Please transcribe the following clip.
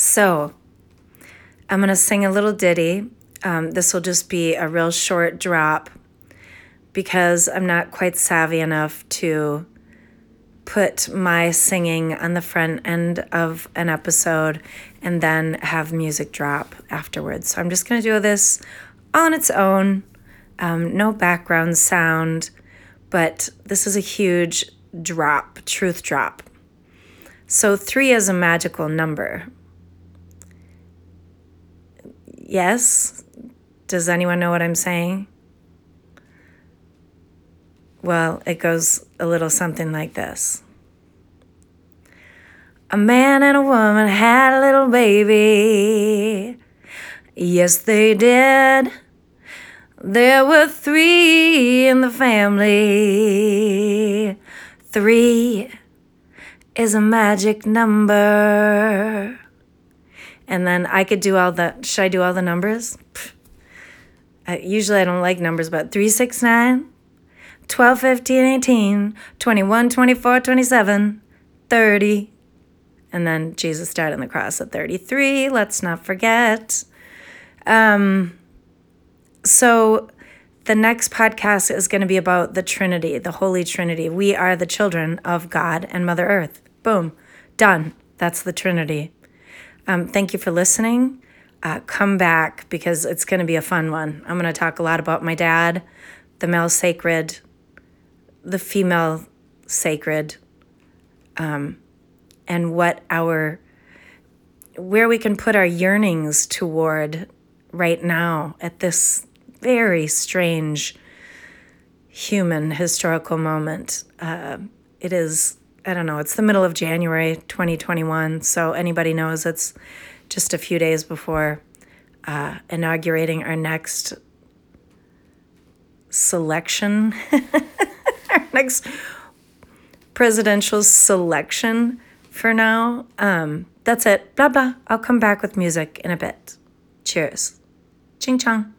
So I'm going to sing a little ditty. Um, this will just be a real short drop because I'm not quite savvy enough to put my singing on the front end of an episode and then have music drop afterwards. So I'm just going to do this on its own, um, no background sound, but this is a huge drop, truth drop. So three is a magical number. Yes? Does anyone know what I'm saying? Well, it goes a little something like this. A man and a woman had a little baby. Yes, they did. There were three in the family. Three is a magic number. And then I could do all the, should I do all the numbers? Uh, usually I don't like numbers, but 369, 12, 15, 18, 21, 24, 27, 30. And then Jesus died on the cross at 33. Let's not forget. Um, so the next podcast is going to be about the Trinity, the Holy Trinity. We are the children of God and Mother Earth. Boom. Done. That's the Trinity. Um, thank you for listening. Uh, come back because it's going to be a fun one. I'm going to talk a lot about my dad, the male sacred, the female sacred, um, and what our where we can put our yearnings toward right now at this very strange human historical moment. Uh, it is, I don't know, it's the middle of January 2021, so anybody knows it's just a few days before uh, inaugurating our next selection, our next presidential selection for now. Um, that's it. Blah, blah. I'll come back with music in a bit. Cheers. Ching chong.